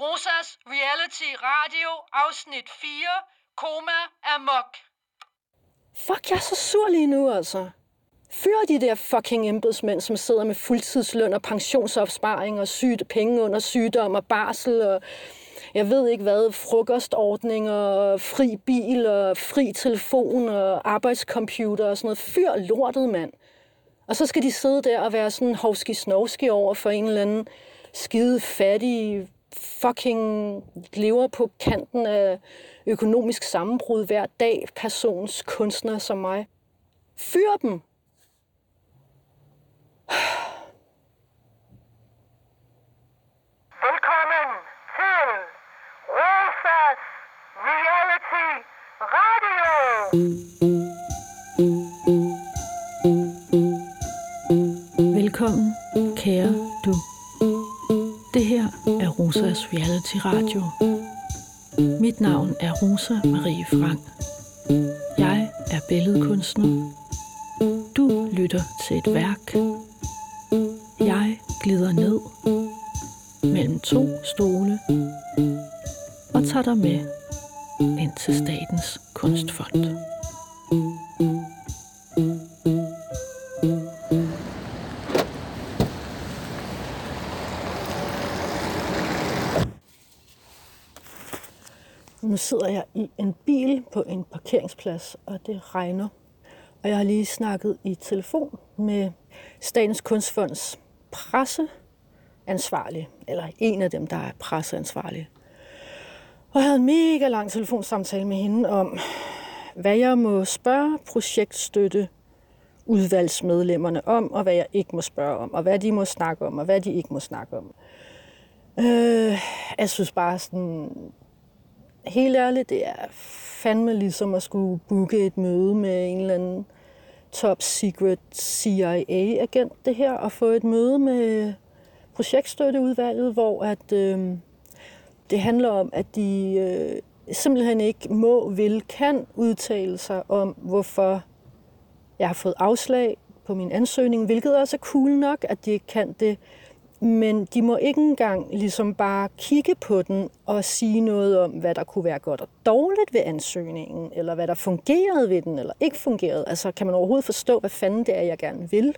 Rosas Reality Radio, afsnit 4, Koma Amok. Fuck, jeg er så sur lige nu, altså. Fyr de der fucking embedsmænd, som sidder med fuldtidsløn og pensionsopsparing og sygt penge under sygdom og barsel og jeg ved ikke hvad, frokostordninger, fri bil og fri telefon og arbejdscomputer og sådan noget. Fyr lortet, mand. Og så skal de sidde der og være sådan hovski snovski over for en eller anden skide fattig fucking lever på kanten af økonomisk sammenbrud hver dag, persons kunstner som mig. Fyr dem! Velkommen til Rosas Reality Radio. Rosas Reality Radio. Mit navn er Rosa Marie Frank. Jeg er billedkunstner. Du lytter til et værk. Jeg glider ned mellem to stole og tager dig med ind til Statens Kunstfond. Sidder jeg i en bil på en parkeringsplads, og det regner. Og jeg har lige snakket i telefon med Statens Kunstfonds presseansvarlig, eller en af dem, der er presseansvarlig. Og jeg havde en mega lang telefonsamtale med hende om, hvad jeg må spørge projektstøtte udvalgsmedlemmerne om, og hvad jeg ikke må spørge om, og hvad de må snakke om, og hvad de ikke må snakke om. Øh, jeg synes bare sådan, helt ærligt, det er fandme ligesom at skulle booke et møde med en eller anden top secret CIA-agent, det her, og få et møde med projektstøtteudvalget, hvor at, øh, det handler om, at de øh, simpelthen ikke må, vil, kan udtale sig om, hvorfor jeg har fået afslag på min ansøgning, hvilket også er cool nok, at de ikke kan det. Men de må ikke engang ligesom bare kigge på den og sige noget om, hvad der kunne være godt og dårligt ved ansøgningen, eller hvad der fungerede ved den, eller ikke fungerede. Altså, kan man overhovedet forstå, hvad fanden det er, jeg gerne vil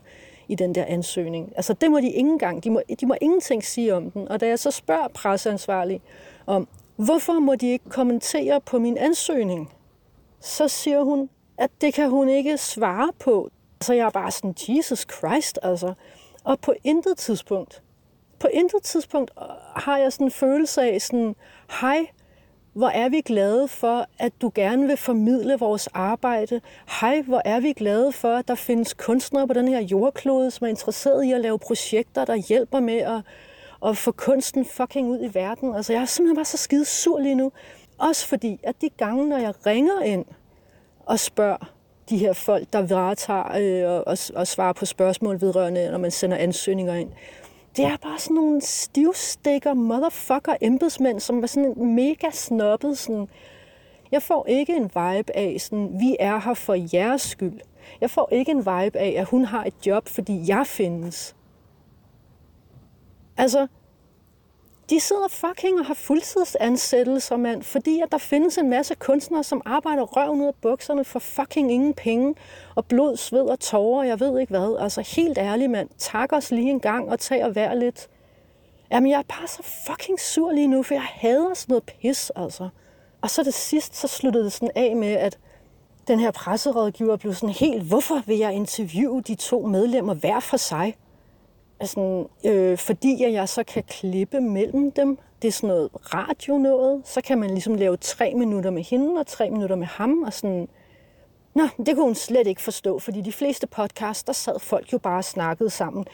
i den der ansøgning? Altså, det må de ikke engang. De må, de må ingenting sige om den. Og da jeg så spørger presseansvarlig om, hvorfor må de ikke kommentere på min ansøgning, så siger hun, at det kan hun ikke svare på. Så jeg er bare sådan, Jesus Christ, altså. Og på intet tidspunkt på intet tidspunkt øh, har jeg sådan en følelse af sådan, hej, hvor er vi glade for, at du gerne vil formidle vores arbejde. Hej, hvor er vi glade for, at der findes kunstnere på den her jordklode, som er interesseret i at lave projekter, der hjælper med at, at få kunsten fucking ud i verden. Altså, jeg er simpelthen bare så skide sur lige nu. Også fordi, at de gange, når jeg ringer ind og spørger de her folk, der varetager øh, og, og svarer på spørgsmål vedrørende, når man sender ansøgninger ind, det er bare sådan nogle stivstikker, motherfucker embedsmænd, som var sådan mega snobbet. Sådan. Jeg får ikke en vibe af, sådan, vi er her for jeres skyld. Jeg får ikke en vibe af, at hun har et job, fordi jeg findes. Altså, de sidder fucking og har fuldtidsansættelser, mand, fordi at der findes en masse kunstnere, som arbejder røven ud af bukserne for fucking ingen penge, og blod, sved og tårer, jeg ved ikke hvad. Altså helt ærligt, mand, tak os lige en gang og tag og vær lidt. Jamen, jeg er bare så fucking sur lige nu, for jeg hader sådan noget pis, altså. Og så det sidst, så sluttede det sådan af med, at den her presserådgiver blev sådan helt, hvorfor vil jeg interviewe de to medlemmer hver for sig? Altså, øh, fordi jeg så kan klippe mellem dem. Det er sådan noget radio noget. Så kan man ligesom lave tre minutter med hende og tre minutter med ham. Og sådan, Nå, det kunne hun slet ikke forstå, fordi de fleste podcasts, der sad folk jo bare og snakkede sammen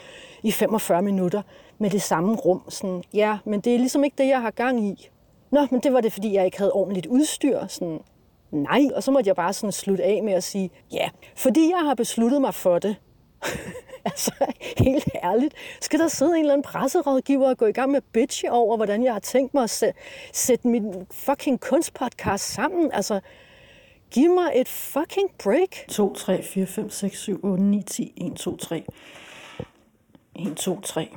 i 45 minutter med det samme rum. Sådan, ja, men det er ligesom ikke det, jeg har gang i. Nå, men det var det, fordi jeg ikke havde ordentligt udstyr. Sådan, nej, og så måtte jeg bare sådan slutte af med at sige, ja, fordi jeg har besluttet mig for det. altså, helt ærligt. Skal der sidde en eller anden presserådgiver og gå i gang med bitch bitche over, hvordan jeg har tænkt mig at sætte min fucking kunstpodcast sammen? Altså, giv mig et fucking break. 2, 3, 4, 5, 6, 7, 8, 9, 10, 1, 2, 3. 1, 2, 3.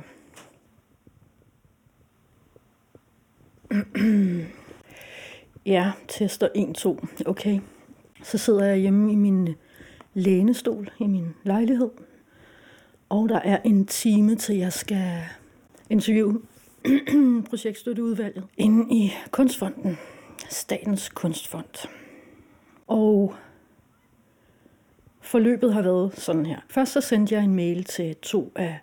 Ja, tester 1, 2. Okay. Så sidder jeg hjemme i min lænestol i min lejlighed. Og der er en time til, jeg skal interviewe projektstøtteudvalget inde i Kunstfonden. Statens Kunstfond. Og forløbet har været sådan her. Først så sendte jeg en mail til to af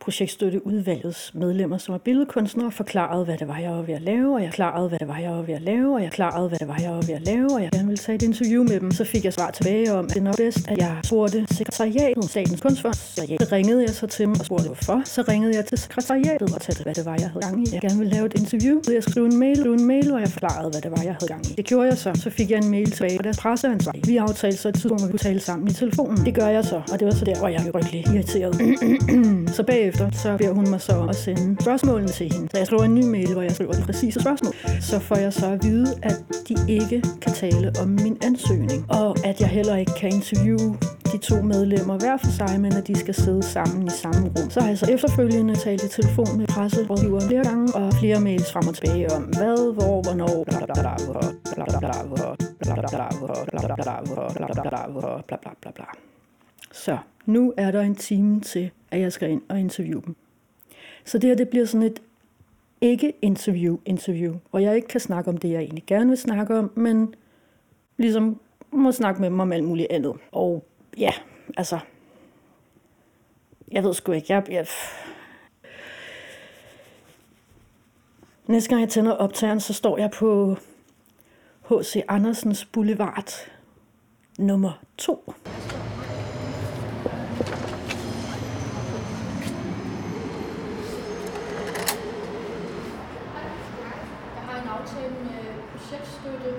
projektstøtteudvalgets medlemmer, som er billedkunstnere, forklarede, hvad det var, jeg var ved at lave, og jeg klarede, hvad det var, jeg var ved at lave, og jeg klarede, hvad det var, jeg var ved at lave, og jeg gerne ville tage et interview med dem. Så fik jeg svar tilbage om, at det nok bedst, at jeg spurgte sekretariatet, Statens Kunstfond. Så ringede jeg så til dem og spurgte, hvorfor. Så ringede jeg til sekretariatet og talte, hvad det var, jeg havde gang i. Jeg gerne ville lave et interview, så jeg skrev en mail, en mail, og jeg forklarede, hvad det var, jeg havde gang i. Det gjorde jeg så. Så fik jeg en mail tilbage, fra deres presseansvar. Vi aftalte så et tidspunkt, hvor vi kunne tale sammen i telefonen. Det gør jeg så, og det var så der, hvor jeg blev rigtig irriteret. så derefter så beder hun mig så om at sende spørgsmålene til hende. Så jeg skriver en ny mail, hvor jeg skriver de præcise spørgsmål. Så får jeg så at vide, at de ikke kan tale om min ansøgning, og at jeg heller ikke kan interviewe de to medlemmer hver for sig, men at de skal sidde sammen i samme rum. Så har jeg så efterfølgende talt i telefon med presserådgiveren flere gange, og flere mails frem og tilbage om hvad, hvor, hvornår, bla bla bla bla. Så nu er der en time til at jeg skal ind og interviewe dem. Så det her det bliver sådan et ikke-interview-interview, hvor jeg ikke kan snakke om det, jeg egentlig gerne vil snakke om, men ligesom må snakke med dem om alt muligt andet. Og ja, altså, jeg ved sgu ikke, jeg, jeg Næste gang jeg tænder optageren, så står jeg på H.C. Andersens Boulevard nummer 2. Jeg har en aftale med projektstøtte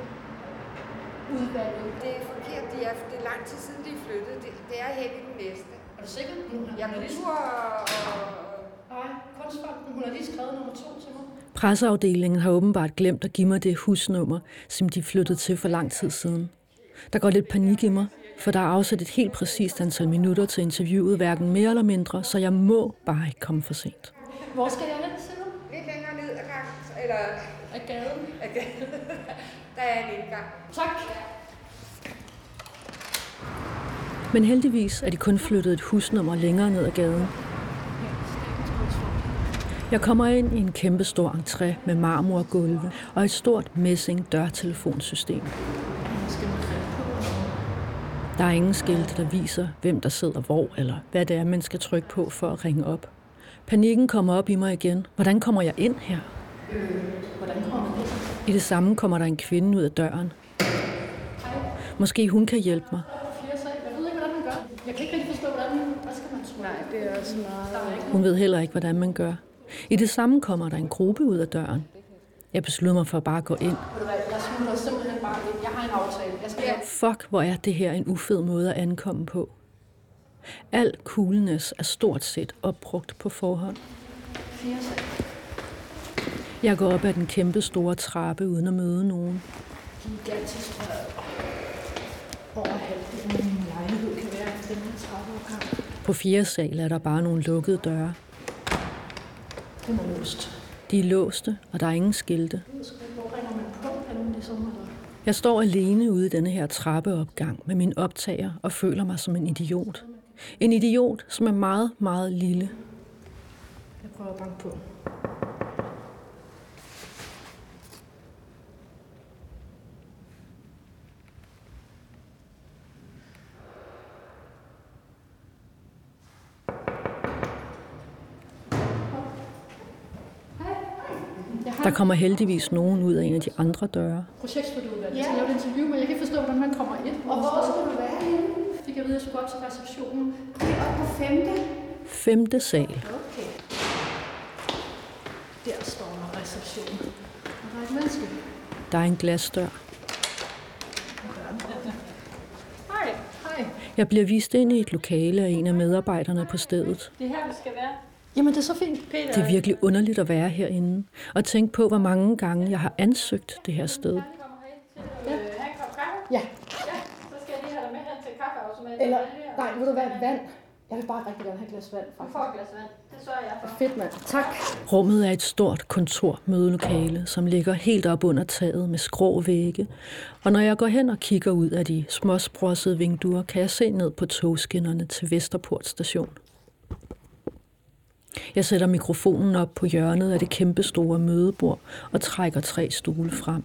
udvalget. Det er forkert, de er, det er lang tid siden, de flyttet. Det, det er hen i den næste. Er du sikker? Jeg er kultur og... Nej, Kunstfonden. Hun har lige skrevet nummer to til mig. Presseafdelingen har åbenbart glemt at give mig det husnummer, som de flyttede til for lang tid siden. Der går lidt panik i mig, for der er afsat et helt præcist antal minutter til interviewet, hverken mere eller mindre, så jeg må bare ikke komme for sent. Hvor skal jeg hen, siger du? Lidt længere ned ad gangen, eller Af gaden. ad gaden. der er en indgang. Tak. Men heldigvis er de kun flyttet et husnummer længere ned ad gaden. Jeg kommer ind i en kæmpe stor entré med marmorgulve og et stort messing dørtelefonsystem. Der er ingen skilte, der viser, hvem der sidder hvor, eller hvad det er, man skal trykke på for at ringe op. Panikken kommer op i mig igen. Hvordan kommer jeg ind her? Hvordan kommer man ind? I det samme kommer der en kvinde ud af døren. Måske hun kan hjælpe mig. Fjerde sal. Jeg ved ikke, hvordan man gør. Jeg kan ikke rigtig forstå, hvordan man... Hvad skal man tro? Nej, det er også meget... Hun ved heller ikke, hvordan man gør. I det samme kommer der en gruppe ud af døren. Jeg beslutter mig for at bare gå ind. Jeg smutter simpelthen bare ind. Jeg har en aftale. Jeg skal... Fuck, hvor er det her en ufed måde at ankomme på. Al coolness er stort set opbrugt på forhånd. Jeg går op ad den kæmpe store trappe uden at møde nogen. Gigantisk. Over halvdelen af min lejlighed kan være den her trappeopgang. På fjerde sal er der bare nogle lukkede døre. Den er låst. De er låste, og der er ingen skilte. Hvor ringer man på? Er nogen ligesom, eller? Jeg står alene ude i denne her trappeopgang med min optager og føler mig som en idiot. En idiot, som er meget, meget lille. Jeg prøver at banke på. Der kommer heldigvis nogen ud af en af de andre døre. projektstøtteudvalg. Jeg skal lave et interview, men jeg kan ikke forstå, hvordan man kommer ind. Og hvor skal du være henne? Fik jeg at vide, at jeg skulle op til receptionen. Det er oppe på femte. Femte sal. Okay. Der står der reception. Og der er et menneske. Der er en glasdør. Hej. Hej. Jeg bliver vist ind i et lokale af en af medarbejderne på stedet. Det er her, vi skal være. Jamen, det er så fint. Peter, Det er virkelig underligt at være herinde og tænke på, hvor mange gange jeg har ansøgt det her sted. Ja. Ja, så skal jeg lige have dig med hen til. Eller, Her. nej, ved du hvad, vand. Jeg vil bare rigtig gerne have et glas vand, Du faktisk. får et glas vand. Det sørger jeg for. Fedt, mand. Tak. Rummet er et stort kontormødelokale, som ligger helt op under taget med skrå vægge. Og når jeg går hen og kigger ud af de småsprossede vinduer, kan jeg se ned på togskinnerne til Vesterport station. Jeg sætter mikrofonen op på hjørnet af det kæmpe store mødebord og trækker tre stole frem.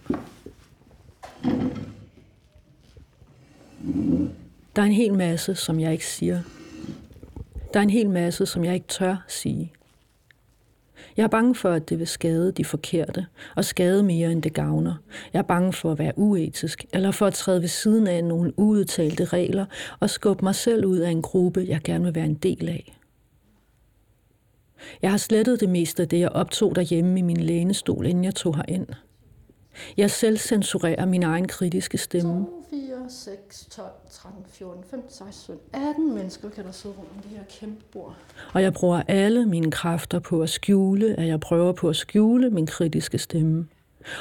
Der er en hel masse, som jeg ikke siger. Der er en hel masse, som jeg ikke tør sige. Jeg er bange for, at det vil skade de forkerte, og skade mere end det gavner. Jeg er bange for at være uetisk, eller for at træde ved siden af nogle uudtalte regler, og skubbe mig selv ud af en gruppe, jeg gerne vil være en del af. Jeg har slettet det meste af det, jeg optog derhjemme i min lænestol, inden jeg tog herind. Jeg selv censurerer min egen kritiske stemme. 2, 4, 6, 12, 13, 14, 15, 16, 17, 18 mennesker kan der sidde rundt om det her kæmpe bord. Og jeg bruger alle mine kræfter på at skjule, at jeg prøver på at skjule min kritiske stemme.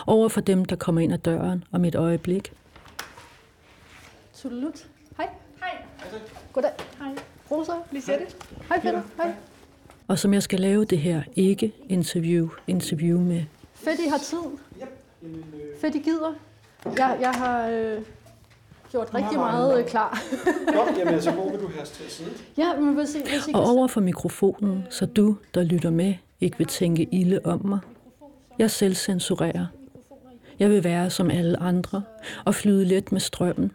Over for dem, der kommer ind ad døren om et øjeblik. Tudelut. Hej. Hej. Goddag. Hej. Rosa. Lisette. Hej Peter. Hej. Og som jeg skal lave det her ikke-interview interview med. Fedt, I har tid. Fedt, I gider. Jeg, jeg har øh, gjort rigtig meget øh, klar. Godt, jamen så hvor vil du have til at sidde? ja, men hvis I, hvis I Og over for mikrofonen, så du, der lytter med, ikke vil tænke ilde om mig. Jeg selv censurerer. Jeg vil være som alle andre og flyde let med strømmen.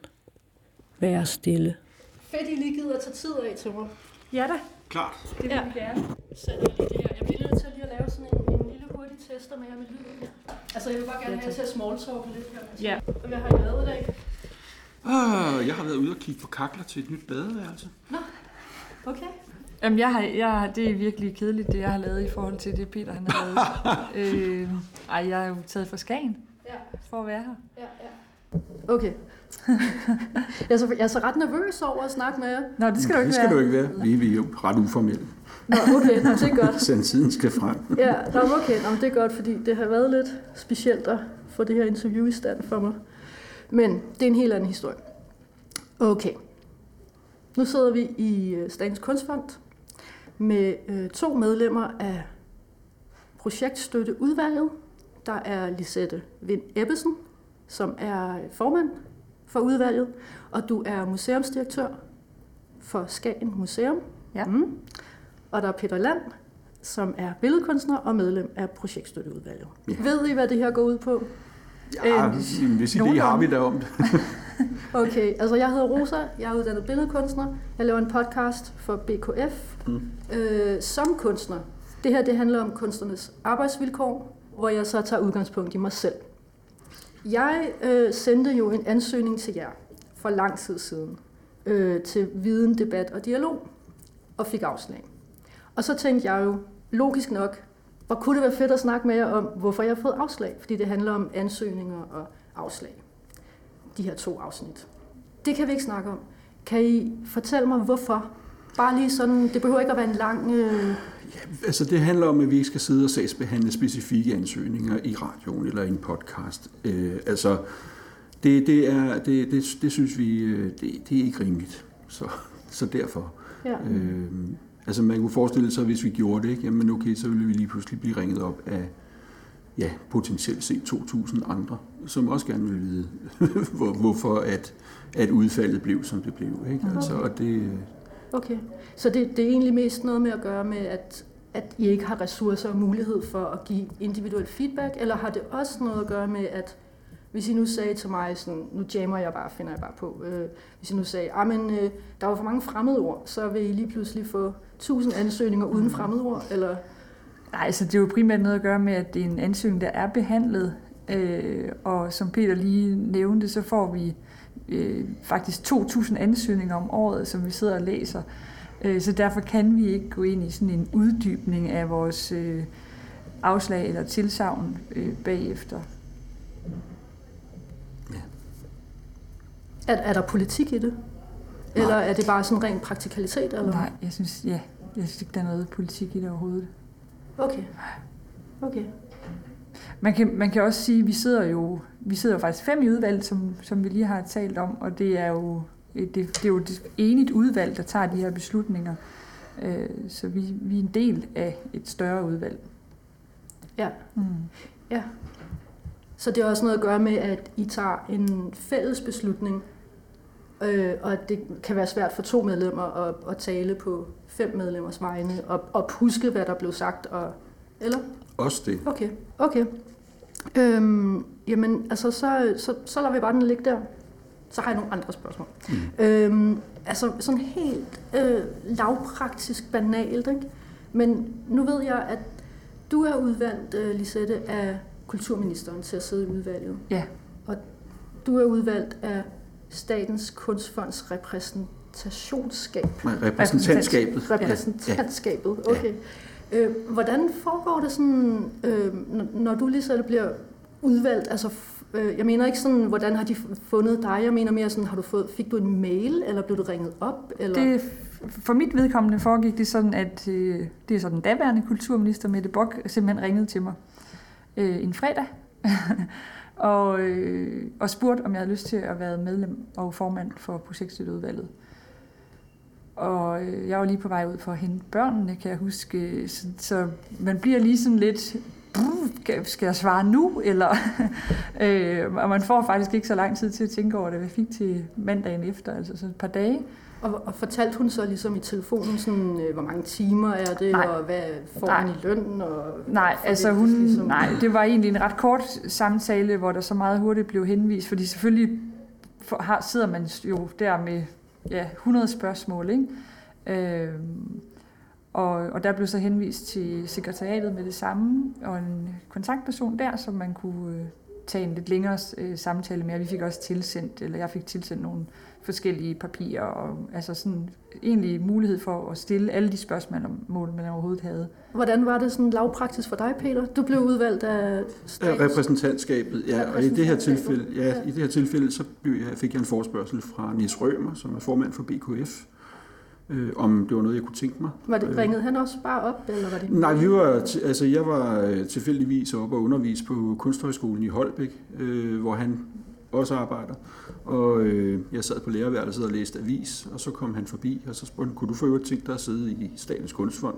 Være stille. Fedt, I lige gider at tage tid af til mig. Ja da, Klart. det vil Ja. vi gerne. Sætter lige det her. Jeg bliver nødt til lige at lave sådan en, en lille hurtig tester med jer med lyden her. Altså, jeg vil bare gerne have jer til at smalltalke lidt her. Ja. Hvad har I lavet i dag? Ah, jeg har været ude og kigge på kakler til et nyt badeværelse. Okay. Jamen, jeg har, jeg, har- det er virkelig kedeligt, det jeg har lavet i forhold til det, Peter han har lavet. øh, ej, jeg er jo taget fra Skagen Ja, for at være her. ja, ja. Okay. jeg, er så, jeg er så ret nervøs over at snakke med jer. Nå, det skal du ikke det skal være. du ikke være. Vi, vi er jo ret uformelle. Nå, okay, Nå, det er godt. Send tiden skal frem. Ja, nå, okay, nå, det er godt, fordi det har været lidt specielt at få det her interview i stand for mig. Men det er en helt anden historie. Okay. Nu sidder vi i øh, Statens Kunstfond med øh, to medlemmer af projektstøtteudvalget. Der er Lisette Vind Ebbesen, som er formand for udvalget, og du er museumsdirektør for Skagen Museum. Ja. Mm. Og der er Peter Land, som er billedkunstner og medlem af projektstøtteudvalget. Ja. Ved I, hvad det her går ud på? Ja, Øh, en vis idé har vi da om det. Okay, altså jeg hedder Rosa, jeg er uddannet billedkunstner. Jeg laver en podcast for BKF Mm. øh, som kunstner. Det her det handler om kunstnernes arbejdsvilkår, hvor jeg så tager udgangspunkt i mig selv. Jeg øh, sendte jo en ansøgning til jer for lang tid siden øh, til viden, debat og dialog, og fik afslag. Og så tænkte jeg jo, logisk nok, hvor kunne det være fedt at snakke med jer om, hvorfor jeg har fået afslag, fordi det handler om ansøgninger og afslag. De her to afsnit. Det kan vi ikke snakke om. Kan I fortælle mig, hvorfor? Bare lige sådan, det behøver ikke at være en lang... Øh... Altså det handler om, at vi ikke skal sidde og sagsbehandle specifikke ansøgninger i radioen eller i en podcast. Øh, altså det, det, er, det, det, det synes vi, øh, det, det er ikke rimeligt. Så, så derfor. Ja. Øh, altså man kunne forestille sig, hvis vi gjorde det, ikke? Jamen okay, så ville vi lige pludselig blive ringet op af ja, potentielt set 2.000 andre, som også gerne ville vide, hvor, hvorfor at, at udfaldet blev, som det blev. Ikke? Altså, og det, Okay. Så det, det er egentlig mest noget med at gøre med, at, at I ikke har ressourcer og mulighed for at give individuel feedback, eller har det også noget at gøre med, at hvis I nu sagde til mig, sådan, nu jammer jeg bare, finder jeg bare på, øh, hvis I nu sagde, ah, men øh, der var for mange fremmedord, så vil I lige pludselig få 1000 ansøgninger uden fremmedord, eller... Nej, altså det er jo primært noget at gøre med, at det er en ansøgning, der er behandlet. Øh, og som Peter lige nævnte, så får vi øh, faktisk 2.000 ansøgninger om året, som vi sidder og læser. Øh, så derfor kan vi ikke gå ind i sådan en uddybning af vores øh, afslag eller tilsavn øh, bagefter. Er, er der politik i det? Eller er det bare sådan ren praktikalitet? Eller? Nej, jeg synes, ja, jeg synes ikke, der er noget politik i det overhovedet. Okay. Okay. Man kan, man kan også sige, at vi sidder jo, vi sidder jo faktisk fem i udvalget, som, som vi lige har talt om, og det er jo det, det er jo et enigt udvalg, der tager de her beslutninger. Øh, så vi, vi er en del af et større udvalg. Ja. Mm. ja. Så det har også noget at gøre med, at I tager en fælles beslutning, øh, og at det kan være svært for to medlemmer at, at tale på fem medlemmers vegne, og, og huske, hvad der blev sagt, og, eller? Også det. Okay, okay. Øhm, jamen, altså, så, så, så lader vi bare den ligge der. Så har jeg nogle andre spørgsmål. Mm. Øhm, altså, sådan helt øh, lavpraktisk banalt, ikke? Men nu ved jeg, at du er udvalgt, øh, Lisette, af kulturministeren til at sidde i udvalget. Ja. Og du er udvalgt af Statens Kunstfonds repræsentationsskab. Repræsentantskabet. Repræsentantskabet, okay. Øh, hvordan foregår det sådan, øh, når du lige så bliver udvalgt? Altså, øh, jeg mener ikke sådan, hvordan har de fundet dig? Jeg mener mere sådan, har du fået, fik du en mail, eller blev du ringet op? Eller? Det, for mit vedkommende foregik det sådan, at øh, det er sådan den daværende kulturminister Mette Bock simpelthen ringede til mig øh, en fredag, og, øh, og spurgte, om jeg havde lyst til at være medlem og formand for projektstøtteudvalget. Og øh, jeg var lige på vej ud for at hente børnene, kan jeg huske. Så, så man bliver lige sådan lidt, skal jeg svare nu? Eller, øh, og man får faktisk ikke så lang tid til at tænke over det. Jeg fik til mandagen efter, altså så et par dage. Og, og fortalte hun så ligesom i telefonen, sådan, øh, hvor mange timer er det, nej. og hvad får nej. man i løn? Og nej, altså hun, ligesom... nej, det var egentlig en ret kort samtale, hvor der så meget hurtigt blev henvist, fordi selvfølgelig for, har, sidder man jo der med ja, 100 spørgsmål, ikke? Øh, og, og der blev så henvist til sekretariatet med det samme, og en kontaktperson der, som man kunne øh, tage en lidt længere øh, samtale med. Vi fik også tilsendt, eller jeg fik tilsendt nogle forskellige papirer, og altså sådan egentlig mulighed for at stille alle de spørgsmål, man overhovedet havde. Hvordan var det sådan lavpraktisk for dig, Peter? Du blev udvalgt af statens... repræsentantskabet, ja, og i det her tilfælde, ja, ja. i det her tilfælde så blev jeg, fik jeg en forspørgsel fra Niels Rømer, som er formand for BKF, øh, om det var noget, jeg kunne tænke mig. Var det, ringede han også bare op, eller var det... Nej, vi var, altså, jeg var øh, tilfældigvis oppe og undervise på Kunsthøjskolen i Holbæk, øh, hvor han også arbejder. Og øh, jeg sad på lærerværelset og læste avis, og så kom han forbi, og så spurgte han, kunne du få øvrigt tænke dig at sidde i Statens Kunstfond?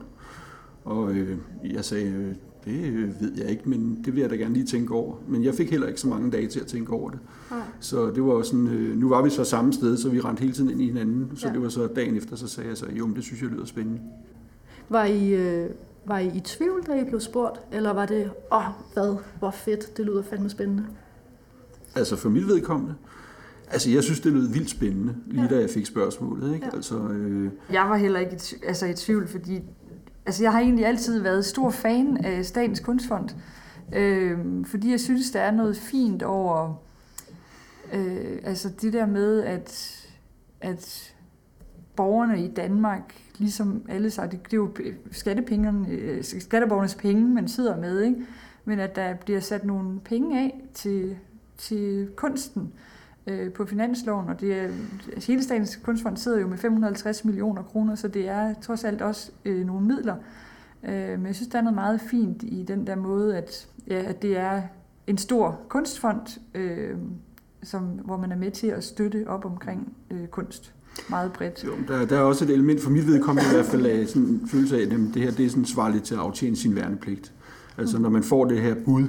Og øh, jeg sagde, øh, det ved jeg ikke, men det vil jeg da gerne lige tænke over. Men jeg fik heller ikke så mange dage til at tænke over det. Nej. Så det var sådan, øh, nu var vi så samme sted, så vi rendte hele tiden ind i hinanden. Så ja. det var så dagen efter, så sagde jeg så, jo, men det synes jeg lyder spændende. Var I, øh, var I i tvivl, da I blev spurgt? Eller var det, åh, oh, hvad, hvor fedt, det lyder fandme spændende? Altså for mit vedkommende, Altså, jeg synes, det lød vildt spændende, lige ja. da jeg fik spørgsmålet. Ikke? Ja. Altså, øh... Jeg var heller ikke i, altså, i tvivl, fordi altså, jeg har egentlig altid været stor fan af Statens Kunstfond, øh, fordi jeg synes, der er noget fint over øh, altså det der med, at, at borgerne i Danmark, ligesom alle sig, det, det er jo skattepengerne, øh, skatteborgernes penge, man sidder med, ikke? men at der bliver sat nogle penge af til, til kunsten øh, på finansloven, og det er, altså, hele Statens Kunstfond sidder jo med 550 millioner kroner, så det er trods alt også øh, nogle midler. Øh, men jeg synes, der er noget meget fint i den der måde, at, ja, at det er en stor kunstfond, øh, som, hvor man er med til at støtte op omkring øh, kunst meget bredt. Jo, der, der er også et element for mit vedkommende i hvert fald af sådan en følelse af, at det her det er sådan svarligt til at aftjene sin værnepligt. Altså når man får det her bud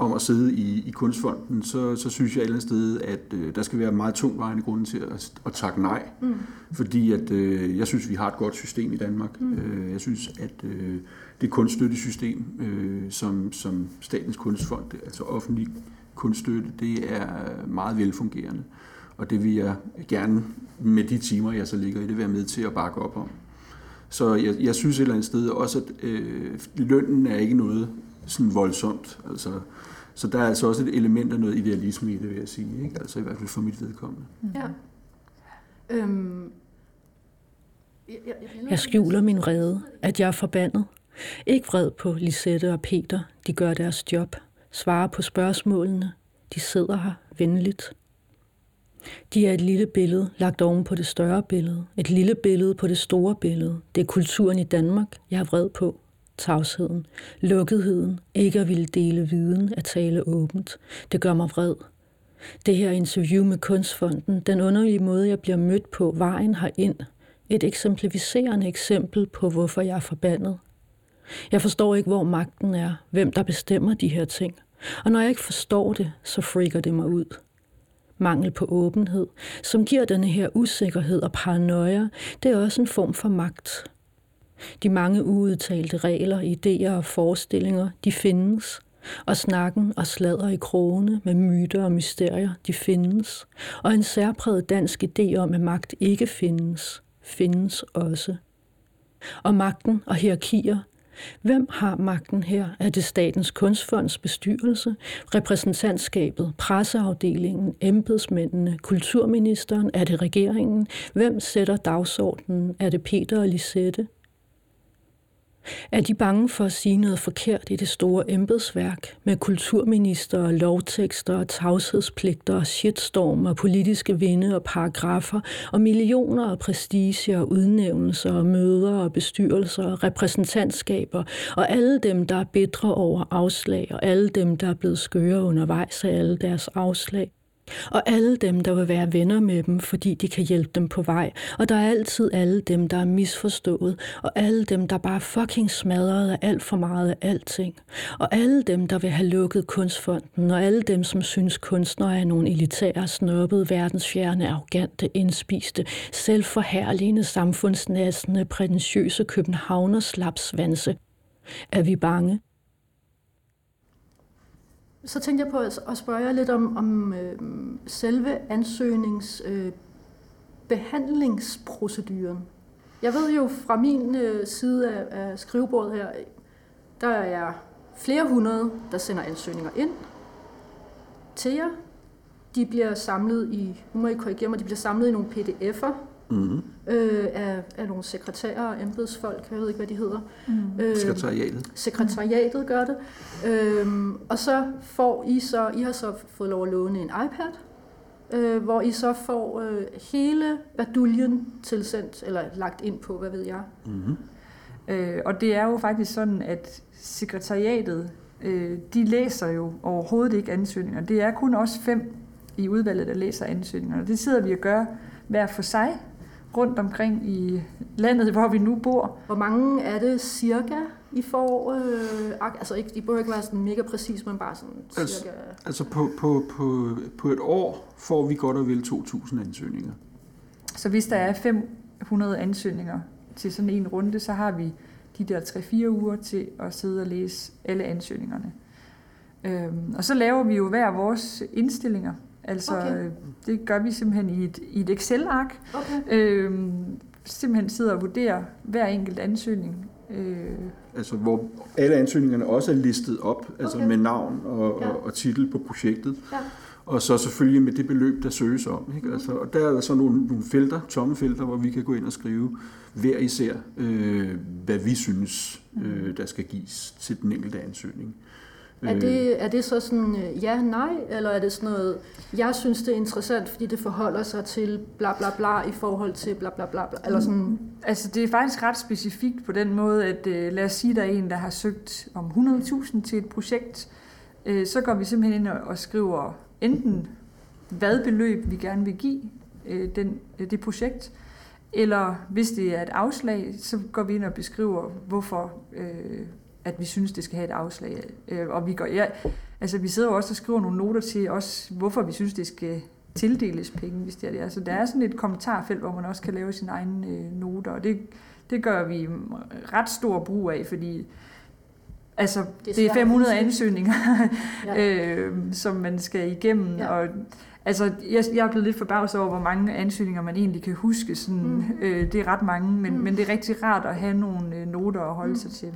om at sidde i, i kunstfonden, så, så synes jeg et eller andet sted, at øh, der skal være meget tungvejende grunde til at, at takke nej. Mm. Fordi at, øh, jeg synes, vi har et godt system i Danmark. Mm. Øh, jeg synes, at øh, det kunststøttesystem, øh, som, som Statens Kunstfond, altså offentlig kunststøtte, det er meget velfungerende. Og det vil jeg gerne med de timer, jeg så ligger i det, være med til at bakke op om. Så jeg, jeg synes et eller andet sted også, at øh, lønnen er ikke noget sådan voldsomt. Altså, så der er altså også et element af noget idealisme i det, vil jeg sige. Ikke? Altså i hvert fald for mit vedkommende. Ja. Øhm. Jeg skjuler min vrede, at jeg er forbandet. Ikke vred på Lisette og Peter. De gør deres job. Svarer på spørgsmålene. De sidder her venligt. De er et lille billede lagt oven på det større billede. Et lille billede på det store billede. Det er kulturen i Danmark, jeg har vred på tavsheden, lukketheden, ikke at ville dele viden, at tale åbent. Det gør mig vred. Det her interview med Kunstfonden, den underlige måde, jeg bliver mødt på vejen herind, Et eksemplificerende eksempel på, hvorfor jeg er forbandet. Jeg forstår ikke, hvor magten er, hvem der bestemmer de her ting. Og når jeg ikke forstår det, så freaker det mig ud. Mangel på åbenhed, som giver denne her usikkerhed og paranoia, det er også en form for magt. De mange uudtalte regler, idéer og forestillinger, de findes. Og snakken og sladder i krogene med myter og mysterier, de findes. Og en særpræget dansk idé om, at magt ikke findes, findes også. Og magten og hierarkier, Hvem har magten her? Er det Statens Kunstfonds bestyrelse, repræsentantskabet, presseafdelingen, embedsmændene, kulturministeren? Er det regeringen? Hvem sætter dagsordenen? Er det Peter og Lisette? Er de bange for at sige noget forkert i det store embedsværk med kulturminister, lovtekster tavshedspligter shitstorm og politiske vinde og paragrafer og millioner af prestige og udnævnelser og møder og bestyrelser og repræsentantskaber og alle dem, der er bedre over afslag og alle dem, der er blevet skøre undervejs af alle deres afslag? Og alle dem, der vil være venner med dem, fordi de kan hjælpe dem på vej. Og der er altid alle dem, der er misforstået. Og alle dem, der bare fucking smadret af alt for meget af alting. Og alle dem, der vil have lukket kunstfonden. Og alle dem, som synes kunstnere er nogle elitære, snobbede, verdensfjerne, arrogante, indspiste, selvforherligende, samfundsnæssende, prætentiøse københavner slapsvanse. Er vi bange? Så tænkte jeg på at spørge jer lidt om, om øh, selve ansøgnings øh, behandlingsproceduren. Jeg ved jo fra min øh, side af, af skrivebordet her, der er flere hundrede, der sender ansøgninger ind til jer. De bliver samlet i, nu må I korrigere mig, de bliver samlet i nogle pdf'er, mm. øh, af, af nogle sekretærer og embedsfolk, jeg ved ikke, hvad de hedder. Mm. Øh, sekretariatet. Sekretariatet gør det. Øh, og så får I så, I har så fået lov at låne en iPad, øh, hvor I så får øh, hele baduljen tilsendt, eller lagt ind på, hvad ved jeg. Mm-hmm. Øh, og det er jo faktisk sådan, at sekretariatet, øh, de læser jo overhovedet ikke ansøgninger. Det er kun os fem i udvalget, der læser ansøgninger. Og det sidder vi og gør hver for sig rundt omkring i landet, hvor vi nu bor. Hvor mange er det cirka, I får? Øh, altså ikke, I behøver ikke være sådan mega præcis, men bare sådan altså, cirka... Altså på, på, på, på et år får vi godt og vel 2.000 ansøgninger. Så hvis der er 500 ansøgninger til sådan en runde, så har vi de der 3-4 uger til at sidde og læse alle ansøgningerne. Øhm, og så laver vi jo hver vores indstillinger Altså, okay. det gør vi simpelthen i et, i et Excel-ark. Okay. Øhm, simpelthen sidder og vurderer hver enkelt ansøgning. Øh. Altså, hvor alle ansøgningerne også er listet op, altså okay. med navn og, ja. og, og titel på projektet. Ja. Og så selvfølgelig med det beløb, der søges om. Ikke? Altså, og der er der så nogle, nogle felter, tomme felter, hvor vi kan gå ind og skrive hver især, øh, hvad vi synes, øh, der skal gives til den enkelte ansøgning. Er det, er det så sådan øh, ja, nej, eller er det sådan noget, jeg synes det er interessant, fordi det forholder sig til bla bla bla i forhold til bla bla bla, bla eller sådan? Mm. Altså det er faktisk ret specifikt på den måde, at uh, lad os sige, der er en, der har søgt om 100.000 til et projekt, så går vi simpelthen ind og, og skriver enten hvad beløb vi gerne vil give den, det projekt, eller hvis det er et afslag, så går vi ind og beskriver, hvorfor uh, at vi synes, det skal have et afslag. Øh, og vi, går, ja, altså, vi sidder jo også og skriver nogle noter til os, hvorfor vi synes, det skal tildeles penge, hvis det er det. Altså, der er sådan et kommentarfelt, hvor man også kan lave sine egne øh, noter, og det, det gør vi ret stor brug af, fordi altså, det, er det er 500 ansøgninger, ja. øh, som man skal igennem, ja. og Altså, jeg, jeg er blevet lidt forbavset over, hvor mange ansøgninger man egentlig kan huske. Sådan, mm. øh, det er ret mange, men, mm. men det er rigtig rart at have nogle øh, noter at holde mm. sig til.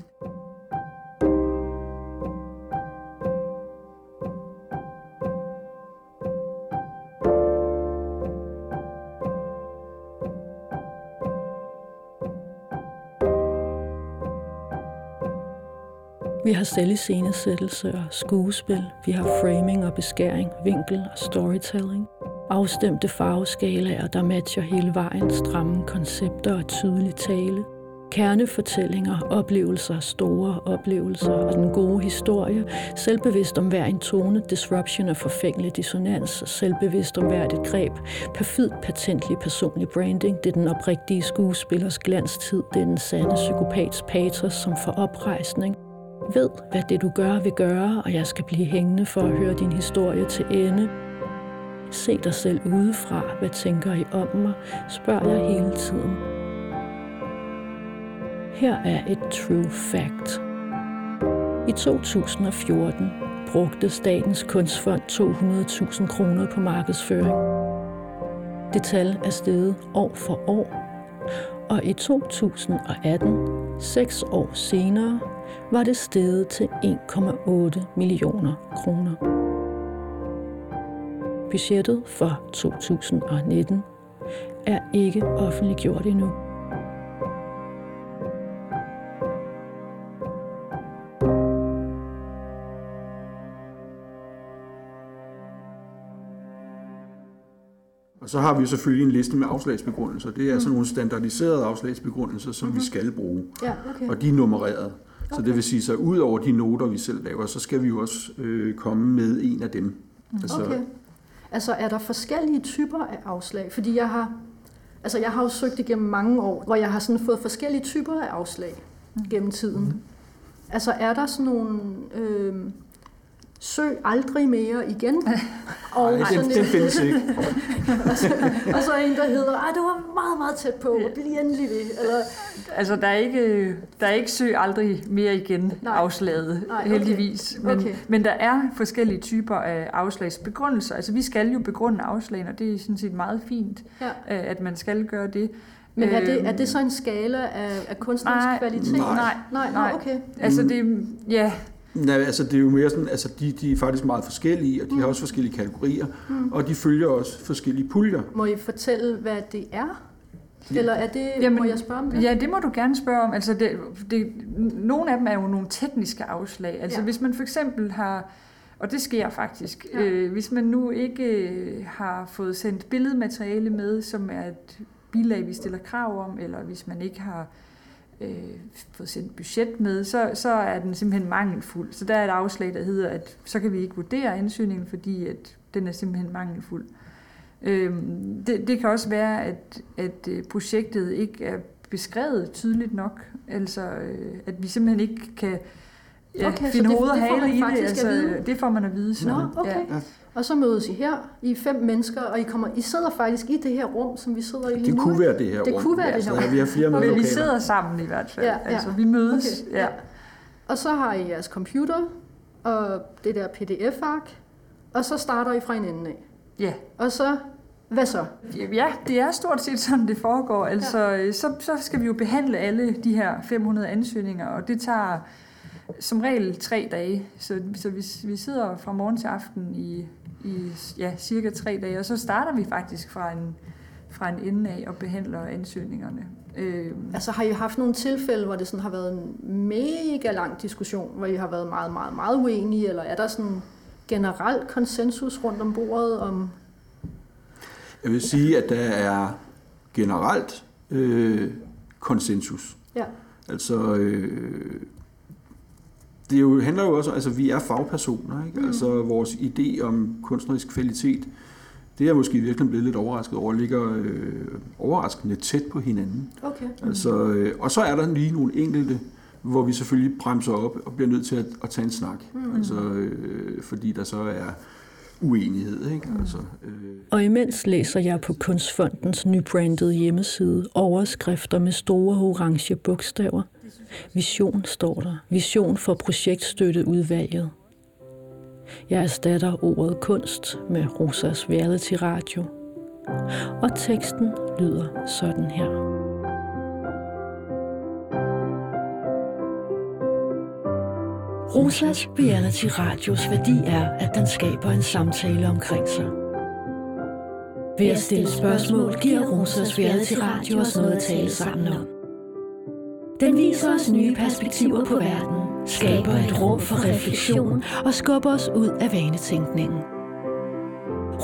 Har selviscenesættelse og skuespil. Vi har framing og beskæring, vinkel og storytelling. Afstemte farveskalaer, der matcher hele vejen, stramme koncepter og tydelig tale. Kernefortællinger, oplevelser, store oplevelser og den gode historie, selvbevidst om hver en tone, disruption og forfængelig dissonans, selvbevidst om hvert et greb, perfid, patentlig personlig branding, det er den oprigtige skuespillers glanstid, det er den sande psykopats patos som får oprejsning. Ved, hvad det du gør vil gøre, og jeg skal blive hængende for at høre din historie til ende. Se dig selv udefra, hvad tænker I om mig, spørger jeg hele tiden. Her er et true fact. I 2014 brugte Statens Kunstfond 200.000 kroner på markedsføring. Det tal er steget år for år, og i 2018, seks år senere, var det steget til 1,8 millioner kroner. Budgettet for 2019 er ikke offentliggjort endnu. Og så har vi selvfølgelig en liste med afslagsbegrundelser. Det er mm. altså nogle standardiserede afslagsbegrundelser, som mm-hmm. vi skal bruge. Ja, okay. Og de er nummereret. Så det vil sige, så ud over de noter, vi selv laver, så skal vi jo også øh, komme med en af dem. Mm. Altså, okay. Altså er der forskellige typer af afslag? Fordi jeg har, altså jeg har jo søgt igennem mange år, hvor jeg har sådan fået forskellige typer af afslag mm. gennem tiden. Mm. Altså er der sådan nogle... Øh, søg aldrig mere igen. og Ej, den, den findes ikke. og, så, og så en, der hedder, Ej, det var meget, meget tæt på, bliv endelig ved. Eller... Altså, der er, ikke, der er ikke søg aldrig mere igen Nej. afslaget, Nej, okay. heldigvis. Men, okay. men der er forskellige typer af afslagsbegrundelser. Altså, vi skal jo begrunde afslagene, og det er sådan set meget fint, ja. Øh, at man skal gøre det. Men er det, er det så en skala af, af kunstnerisk nej, kvalitet? Nej, nej, nej, okay. Altså det, ja, Nej, altså det er jo mere sådan, altså de, de er faktisk meget forskellige, og de mm. har også forskellige kategorier, mm. og de følger også forskellige puljer. Må I fortælle, hvad det er? Eller er det, Jamen, må jeg spørge om det? Ja, det må du gerne spørge om. Altså det, det, nogle af dem er jo nogle tekniske afslag. Altså ja. hvis man for eksempel har, og det sker faktisk, ja. øh, hvis man nu ikke øh, har fået sendt billedmateriale med, som er et bilag, vi stiller krav om, eller hvis man ikke har øh, fået sendt budget med, så, så er den simpelthen mangelfuld. Så der er et afslag, der hedder, at så kan vi ikke vurdere ansøgningen, fordi at den er simpelthen mangelfuld. Øh, det, det kan også være, at, at øh, projektet ikke er beskrevet tydeligt nok, altså øh, at vi simpelthen ikke kan ja, okay, finde hoved og hale i det. Altså, det får man at vide. Så. Nå, okay. Ja. Og så mødes I her, I er fem mennesker, og I, kommer, I sidder faktisk i det her rum, som vi sidder i lige det nu. Det kunne være det her det rum. kunne være ja, det her rum. vi har flere okay. Men vi sidder sammen i hvert fald. Ja, ja. Altså, vi mødes. Okay, ja. ja. Og så har I jeres computer, og det der pdf-ark, og så starter I fra en ende af. Ja. Og så hvad så? Ja, det er stort set sådan, det foregår. Altså, ja. så, så skal vi jo behandle alle de her 500 ansøgninger, og det tager som regel tre dage. Så, så vi, vi sidder fra morgen til aften i i ja, cirka tre dage, og så starter vi faktisk fra en, fra en ende af og behandler ansøgningerne. Øh. Altså har I haft nogle tilfælde, hvor det sådan har været en mega lang diskussion, hvor I har været meget, meget, meget uenige, eller er der sådan generelt konsensus rundt om bordet om... Jeg vil sige, at der er generelt øh, konsensus. Ja. Altså, øh, det jo, handler jo også, altså vi er fagpersoner, ikke? Mm. altså vores idé om kunstnerisk kvalitet, det er måske virkelig blevet lidt overrasket over, ligger øh, overraskende tæt på hinanden. Okay. Mm. Altså, øh, og så er der lige nogle enkelte, hvor vi selvfølgelig bremser op og bliver nødt til at, at tage en snak, mm. altså, øh, fordi der så er uenighed. Ikke? Mm. Altså, øh. Og imens læser jeg på Kunstfondens nybrandede hjemmeside overskrifter med store orange bogstaver. Vision står der. Vision for projektstøtteudvalget. Jeg erstatter ordet kunst med Rosas reality radio. Og teksten lyder sådan her. Rosas reality radios værdi er, at den skaber en samtale omkring sig. Ved at stille spørgsmål giver Rosas reality radio os noget at tale sammen om. Den viser os nye perspektiver på verden, skaber et rum for refleksion og skubber os ud af vanetænkningen.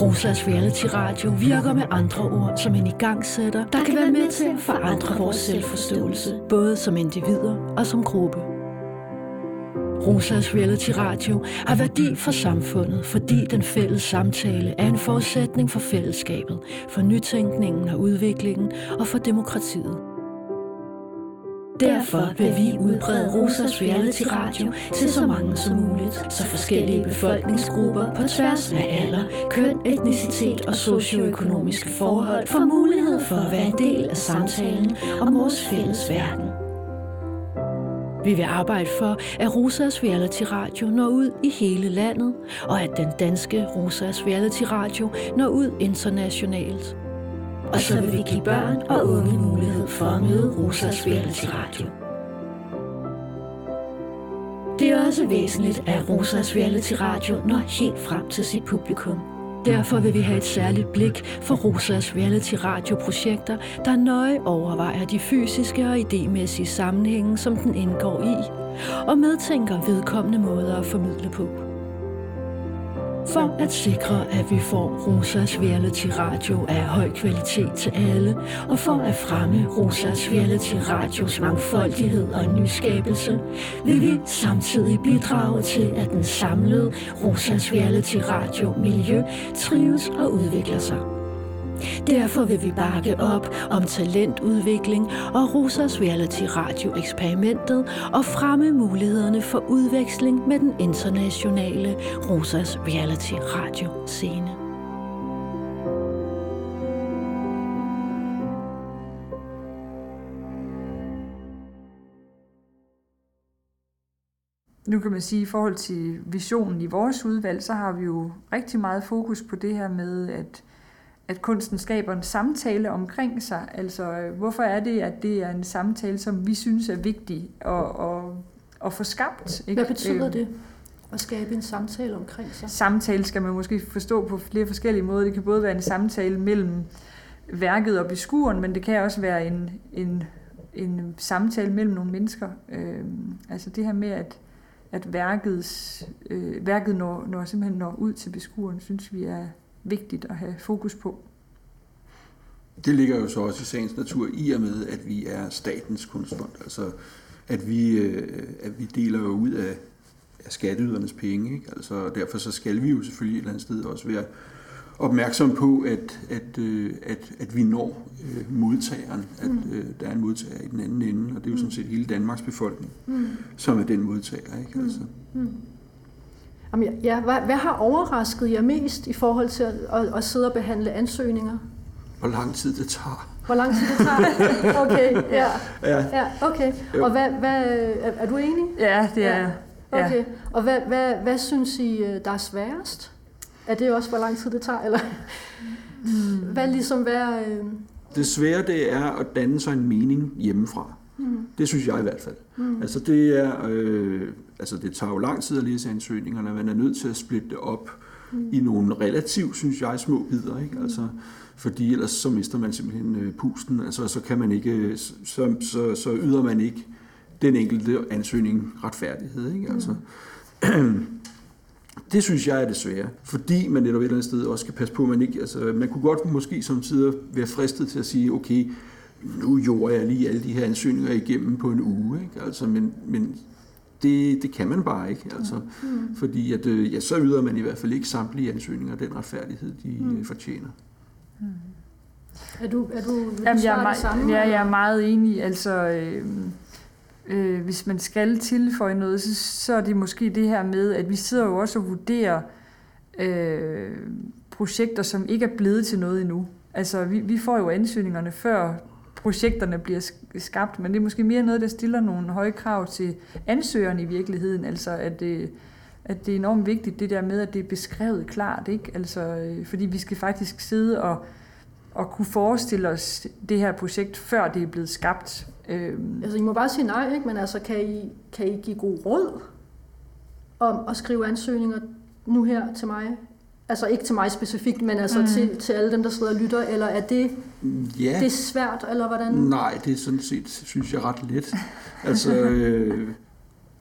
Rosas Reality Radio virker med andre ord som en igangsætter, der kan være med til at forandre vores selvforståelse, både som individer og som gruppe. Rosas Reality Radio har værdi for samfundet, fordi den fælles samtale er en forudsætning for fællesskabet, for nytænkningen og udviklingen og for demokratiet. Derfor vil vi udbrede Rosas Reality Radio til så mange som muligt, så forskellige befolkningsgrupper på tværs af alder, køn, etnicitet og socioøkonomiske forhold får mulighed for at være en del af samtalen om vores fælles verden. Vi vil arbejde for, at Rosas Reality Radio når ud i hele landet, og at den danske Rosas Reality Radio når ud internationalt. Og så vil vi give børn og unge mulighed for at møde Rosas Reality Radio. Det er også væsentligt, at Rosas Reality Radio når helt frem til sit publikum. Derfor vil vi have et særligt blik for Rosas reality radioprojekter, der nøje overvejer de fysiske og idémæssige sammenhænge, som den indgår i, og medtænker vedkommende måder at formidle på. For at sikre, at vi får Rosas Reality Radio af høj kvalitet til alle, og for at fremme Rosas Reality Radios mangfoldighed og nyskabelse, vil vi samtidig bidrage til, at den samlede Rosas Reality Radio miljø trives og udvikler sig. Derfor vil vi bakke op om talentudvikling og Rosas Reality Radio eksperimentet og fremme mulighederne for udveksling med den internationale Rosas Reality Radio scene. Nu kan man sige, at i forhold til visionen i vores udvalg, så har vi jo rigtig meget fokus på det her med, at at kunsten skaber en samtale omkring sig. Altså, hvorfor er det, at det er en samtale, som vi synes er vigtig at, at, at få skabt? Ikke? Hvad betyder øhm, det? At skabe en samtale omkring sig? Samtale skal man måske forstå på flere forskellige måder. Det kan både være en samtale mellem værket og beskueren, men det kan også være en, en, en samtale mellem nogle mennesker. Øhm, altså det her med, at, at værkets, øh, værket når, når simpelthen når ud til beskueren, synes vi er, vigtigt at have fokus på. Det ligger jo så også i sagens natur i og med, at vi er statens kunstfond. Altså, at vi, øh, at vi deler jo ud af, af skatteydernes penge. Ikke? Altså, derfor så skal vi jo selvfølgelig et eller andet sted også være opmærksom på, at, at, øh, at, at vi når øh, modtageren, at mm. der er en modtager i den anden ende, og det er jo sådan set hele Danmarks befolkning, mm. som er den modtager. Ikke? Altså. Mm. Jamen, ja, hvad, hvad har overrasket jer mest i forhold til at, at, at sidde og behandle ansøgninger? Hvor lang tid det tager. Hvor lang tid det tager? Okay, ja. ja. ja okay. Og hvad, hvad, er, er du enig? Ja, det er jeg. Ja. Okay. Og hvad, hvad, hvad synes I, øh, der er sværest? Er det også, hvor lang tid det tager? Eller? Hmm. Hvad ligesom hvad... Øh... Det svære, det er at danne sig en mening hjemmefra. Mm. Det synes jeg i hvert fald. Mm. Altså det er, øh, altså det tager jo lang tid at læse ansøgningerne, man er nødt til at splitte det op mm. i nogle relativt, synes jeg, små bidder, ikke? Mm. Altså, fordi ellers så mister man simpelthen øh, pusten, altså så kan man ikke, så, så, så yder man ikke den enkelte ansøgning retfærdighed, ikke? Altså, mm. Det synes jeg er det svære, fordi man netop et eller andet sted også skal passe på, man ikke, altså man kunne godt måske som tider være fristet til at sige, okay, nu gjorde jeg lige alle de her ansøgninger igennem på en uge, ikke? Altså, men, men det, det kan man bare ikke, altså, mm. fordi at, øh, ja, så yder man i hvert fald ikke samtlige ansøgninger den retfærdighed, de mm. Øh, fortjener. Mm. Er du, er du, Jamen, jeg, er meget, samme, ja, jeg er meget enig. Altså, øh, øh, hvis man skal tilføje noget, så, så er det måske det her med, at vi sidder jo også og vurderer øh, projekter, som ikke er blevet til noget endnu. Altså, vi, vi får jo ansøgningerne før projekterne bliver skabt, men det er måske mere noget, der stiller nogle høje krav til ansøgeren i virkeligheden, altså at det, at det er enormt vigtigt, det der med, at det er beskrevet klart, ikke? Altså, øh, fordi vi skal faktisk sidde og, og kunne forestille os det her projekt, før det er blevet skabt. Øhm. Altså, I må bare sige nej, ikke? Men altså, kan I, kan I give god råd om at skrive ansøgninger nu her til mig? Altså ikke til mig specifikt, men altså mm. til, til alle dem, der sidder og lytter, eller er det, ja. det er svært, eller hvordan? Nej, det er sådan set, synes jeg, ret let. altså, øh,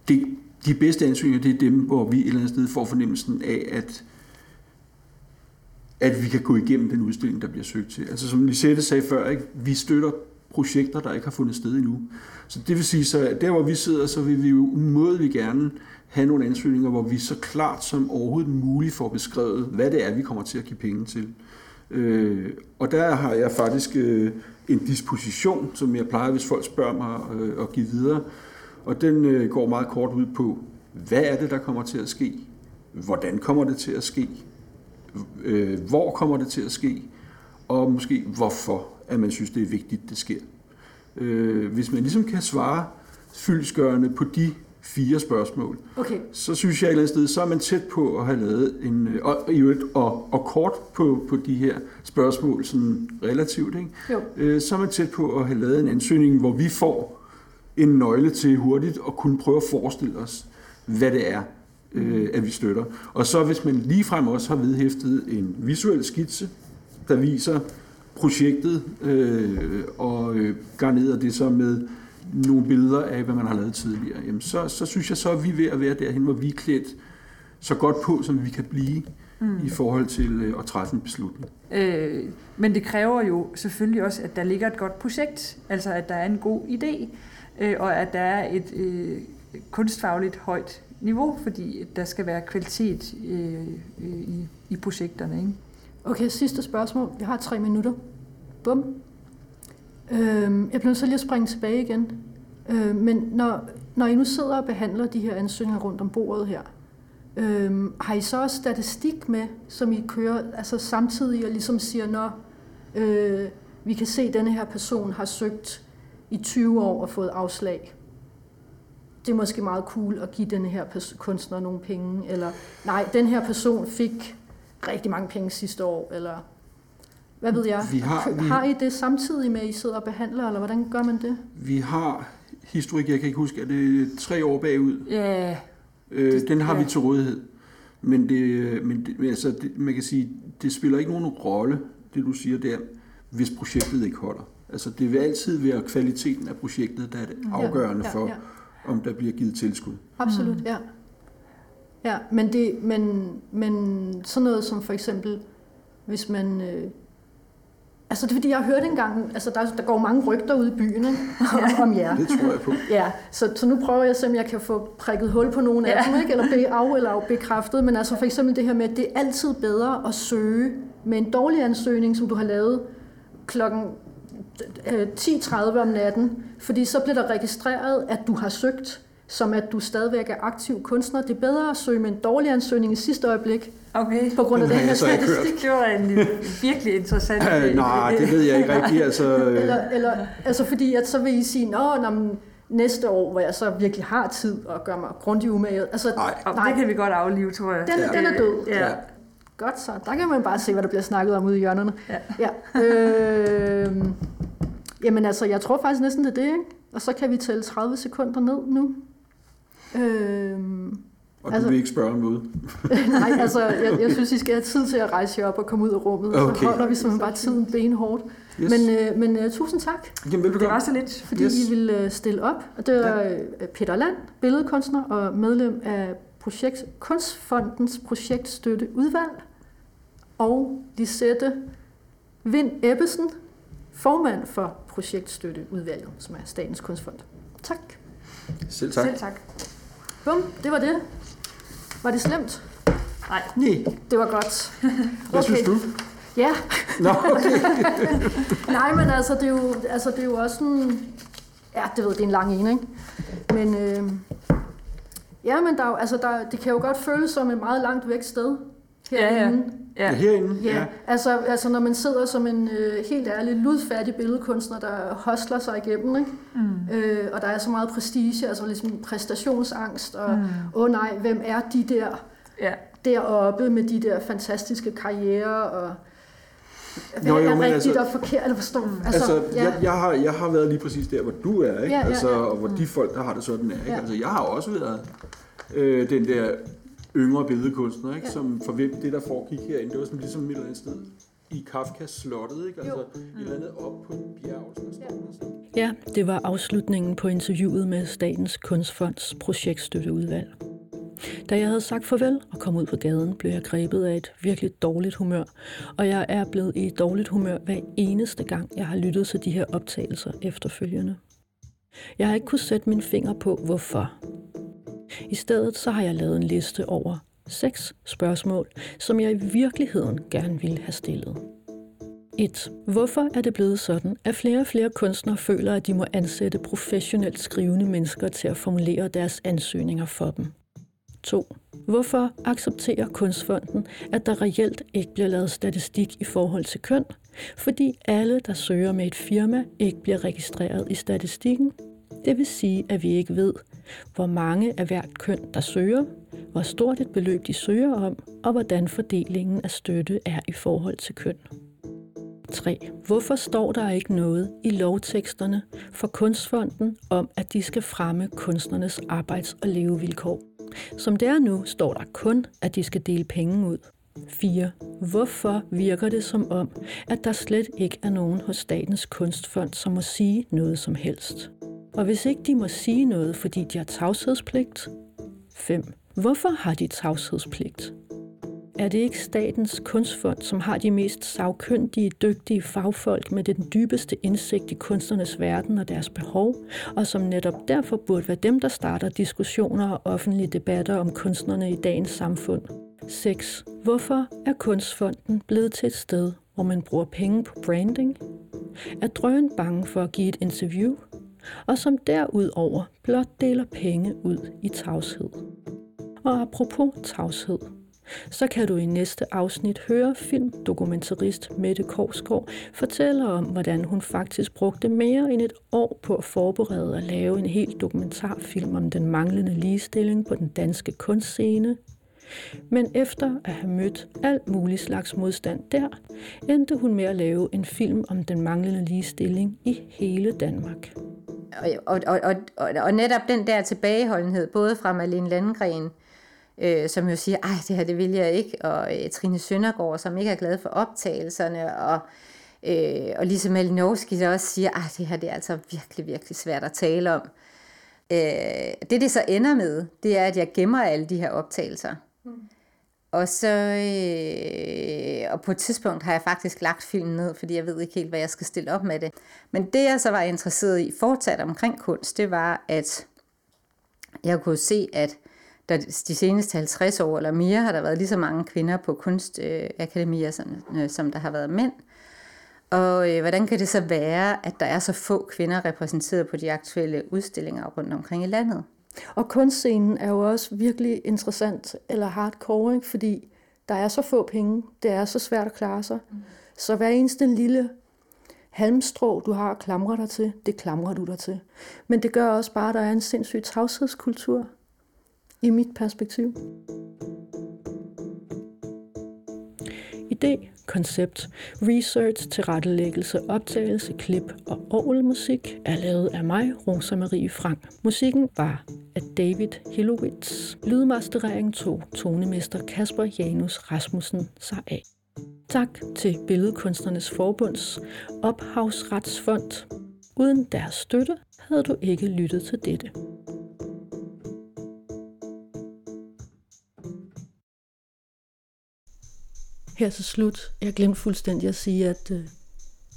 det, de bedste ansøgninger, det er dem, hvor vi et eller andet sted får fornemmelsen af, at at vi kan gå igennem den udstilling, der bliver søgt til. Altså som Lisette sagde før, ikke? vi støtter projekter, der ikke har fundet sted endnu. Så det vil sige, så der hvor vi sidder, så vil vi jo umådeligt gerne have nogle ansøgninger, hvor vi så klart som overhovedet muligt får beskrevet, hvad det er, vi kommer til at give penge til. Øh, og der har jeg faktisk øh, en disposition, som jeg plejer, hvis folk spørger mig øh, at give videre. Og den øh, går meget kort ud på, hvad er det, der kommer til at ske? Hvordan kommer det til at ske? Øh, hvor kommer det til at ske? Og måske hvorfor, at man synes, det er vigtigt, det sker. Øh, hvis man ligesom kan svare fyldsgørende på de fire spørgsmål, Okay. så synes jeg et eller andet sted, så er man tæt på at have lavet en, øh, og, og, og kort på, på de her spørgsmål, sådan relativt, ikke? Jo. Øh, så er man tæt på at have lavet en ansøgning, hvor vi får en nøgle til hurtigt at kunne prøve at forestille os, hvad det er, øh, at vi støtter. Og så hvis man ligefrem også har vedhæftet en visuel skitse, der viser projektet, øh, og øh, garneret det så med nogle billeder af, hvad man har lavet tidligere, jamen så, så synes jeg, så er vi ved at være derhen, hvor vi er klædt så godt på, som vi kan blive mm. i forhold til øh, at træffe en beslutning. Øh, men det kræver jo selvfølgelig også, at der ligger et godt projekt, altså at der er en god idé, øh, og at der er et øh, kunstfagligt højt niveau, fordi der skal være kvalitet øh, øh, i, i projekterne. Ikke? Okay, sidste spørgsmål. Vi har tre minutter. Bum. Øh, jeg bliver så lige at springe tilbage igen. Øh, men når, når I nu sidder og behandler de her ansøgninger rundt om bordet her, øh, har I så også statistik med, som I kører altså samtidig og ligesom siger, når øh, vi kan se, at denne her person har søgt i 20 år og fået afslag. Det er måske meget cool at give denne her kunstner nogle penge, eller nej, den her person fik rigtig mange penge sidste år, eller hvad ved jeg? Vi har- vi- har I det samtidig med, at I sidder og behandler, eller hvordan gør man det? Vi har historik, jeg kan ikke huske, er det tre år bagud? Ja, Øh, Det- den har ja. vi til rådighed. Men, det, men, det, men altså, det, man kan sige, det spiller ikke nogen rolle, det du siger der, hvis projektet ikke holder. Altså, det vil altid være kvaliteten af projektet, der er det afgørende ja, for, ja. om der bliver givet tilskud. Absolut, mm. ja. Ja, men, det, men, men sådan noget som for eksempel, hvis man... Øh, altså det er fordi, jeg har hørt engang, altså der, der går mange rygter ud i byen ikke? om jer. Det tror jeg på. Ja, så, så nu prøver jeg se, om jeg kan få prikket hul på nogle af Ja. dem, ikke? eller be af eller af bekræftet. Men altså for eksempel det her med, at det er altid bedre at søge med en dårlig ansøgning, som du har lavet klokken øh, 10.30 om natten, fordi så bliver der registreret, at du har søgt, som at du stadigvæk er aktiv kunstner. Det er bedre at søge med en dårlig ansøgning i sidste øjeblik, okay. på grund af Den den her jeg så ikke hørt. statistik. Det var en virkelig interessant... Øh, nej, det ved jeg ikke rigtigt. Altså, øh, Eller, eller, altså fordi, at så vil I sige, nå, nå men næste år, hvor jeg så virkelig har tid og gør mig grundigt umage. Altså, Nej. Og det kan vi godt aflive, tror jeg. Den- den er død. Ja. Ja. Godt så. Der kan man bare se, hvad der bliver snakket om ude i hjørnerne. Ja. ja. Øh, jamen altså, jeg tror faktisk næsten det er det, ikke? Og så kan vi tælle 30 sekunder ned nu. Øh, og du altså- vil ikke spørge om noget. nej, altså, jeg, jeg synes, I skal have tid til at rejse jer op og komme ud af rummet. Okay. så holder vi simpelthen bare tiden benhårdt. Yes. Men, øh, men øh, tusind tak, Jamen, velbekomme. Det var så lidt. fordi Yes. I ville øh, stille op. Og det var øh, Peter Land, billedkunstner og medlem af projekt, Kunstfondens projektstøtteudvalg. Og Lisette Vind Ebbesen, formand for projektstøtteudvalget, som er Statens Kunstfond. Tak. Selv tak. Selv tak. Bum, det var det. Var det slemt? Nej, Det var godt. hvad synes du? Ja, Nå, okay. nej, men altså det, er jo, altså, det er jo også sådan... Ja, det ved det er en lang en, ikke? Men, øh, ja, men der, er jo- altså, der, det kan jo godt føles som et meget langt væk sted Ja, ja. herinde. Ja, Ja. herinde. Ja, ja. Altså, altså når man sidder som en øh, helt ærlig, ludfattig billedkunstner, der hostler sig igennem, ikke? Mm. Øh, og der er så meget prestige, altså ligesom præstationsangst, og Mm. åh oh, nej, hvem er de der Ja. deroppe med de der fantastiske karrierer, og hvad Nå, jo, er rigtigt altså- og forkert, eller forstå? Altså, Altså, ja. jeg, jeg, har, jeg har været lige præcis der, hvor du er, ikke? Ja, ja, altså, ja. og hvor de folk, der har det sådan, er. Ikke? Ja. Altså, jeg har også været øh, den der yngre billedkunstner, ikke? Ja. som for hvem det, der foregik herinde, det var sådan ligesom et eller andet sted i Kafkas slottet, ikke? Altså, et eller andet op på en bjerg, sådan Ja. ja. det var afslutningen på interviewet med Statens Kunstfonds projektstøtteudvalg. Da jeg havde sagt farvel og kom ud på gaden, blev jeg grebet af et virkelig dårligt humør, og jeg er blevet i dårligt humør hver eneste gang, jeg har lyttet til de her optagelser efterfølgende. Jeg har ikke kunnet sætte min finger på, hvorfor. I stedet så har jeg lavet en liste over seks spørgsmål, som jeg i virkeligheden gerne ville have stillet. 1. Hvorfor er det blevet sådan, at flere og flere kunstnere føler, at de må ansætte professionelt skrivende mennesker til at formulere deres ansøgninger for dem? 2. Hvorfor accepterer Kunstfonden, at der reelt ikke bliver lavet statistik i forhold til køn, fordi alle, der søger med et firma, ikke bliver registreret i statistikken? Det vil sige, at vi ikke ved, hvor mange af hvert køn, der søger, hvor stort et beløb de søger om, og hvordan fordelingen af støtte er i forhold til køn. 3. Hvorfor står der ikke noget i lovteksterne for Kunstfonden om, at de skal fremme kunstnernes arbejds- og levevilkår? Som det er nu, står der kun, at de skal dele penge ud. 4. Hvorfor virker det som om, at der slet ikke er nogen hos Statens Kunstfond, som må sige noget som helst? Og hvis ikke de må sige noget, fordi de har tavshedspligt? 5. Hvorfor har de tavshedspligt? Er det ikke Statens Kunstfond, som har de mest savkyndige, dygtige fagfolk med den dybeste indsigt i kunstnernes verden og deres behov, og som netop derfor burde være dem, der starter diskussioner og offentlige debatter om kunstnerne i dagens samfund? 6. Hvorfor er Kunstfonden blevet til et sted, hvor man bruger penge på branding? Er drøen bange for at give et interview? Og som derudover blot deler penge ud i tavshed. Og apropos tavshed, så kan du i næste afsnit høre filmdokumentarist Mette Korsgaard fortælle om, hvordan hun faktisk brugte mere end et år på at forberede og lave en helt dokumentarfilm om den manglende ligestilling på den danske kunstscene. Men efter at have mødt alt mulig slags modstand der, endte hun med at lave en film om den manglende ligestilling i hele Danmark. Og, og, og, og, og netop den der tilbageholdenhed, både fra Malene Landgren, øh, som jo siger, ej, det her det vil jeg ikke, og øh, Trine Søndergaard, som ikke er glad for optagelserne, og, øh, og ligesom Malinowski, der også siger, ej, det her det er altså virkelig, virkelig svært at tale om. Øh, det, det så ender med, det er, at jeg gemmer alle de her optagelser. Mm. Og så, øh, og på et tidspunkt har jeg faktisk lagt filmen ned, fordi jeg ved ikke helt, hvad jeg skal stille op med det. Men det, jeg så var interesseret i fortsat omkring kunst, det var, at jeg kunne se, at der de seneste 50 år eller mere har der været lige så mange kvinder på kunstakademier, øh, som, øh, som der har været mænd. Og øh, hvordan kan det så være, at der er så få kvinder repræsenteret på de aktuelle udstillinger rundt omkring i landet? Og kunstscenen er jo også virkelig interessant, eller hardcore, ikke? fordi der er så få penge, det er så svært at klare sig. Mm. Så hver eneste lille halmstrå, du har at klamre dig til, det klamrer du dig til. Men det gør også bare, at der er en sindssyg tavshedskultur i mit perspektiv. Idé, koncept, research, tilrettelæggelse, optagelse, klip og orgelmusik er lavet af mig, Rosa Marie Frank. Musikken var af David Hillowitz. Lydmasterering tog tonemester Kasper Janus Rasmussen sig af. Tak til Billedkunstnernes Forbunds ophavsretsfond. Uden deres støtte havde du ikke lyttet til dette. Her til slut, jeg glemte fuldstændig at sige, at øh,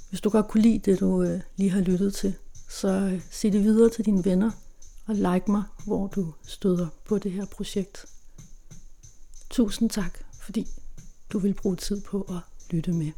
hvis du godt kunne lide det, du øh, lige har lyttet til, så øh, sig det videre til dine venner og like mig, hvor du støder på det her projekt. Tusind tak, fordi du vil bruge tid på at lytte med.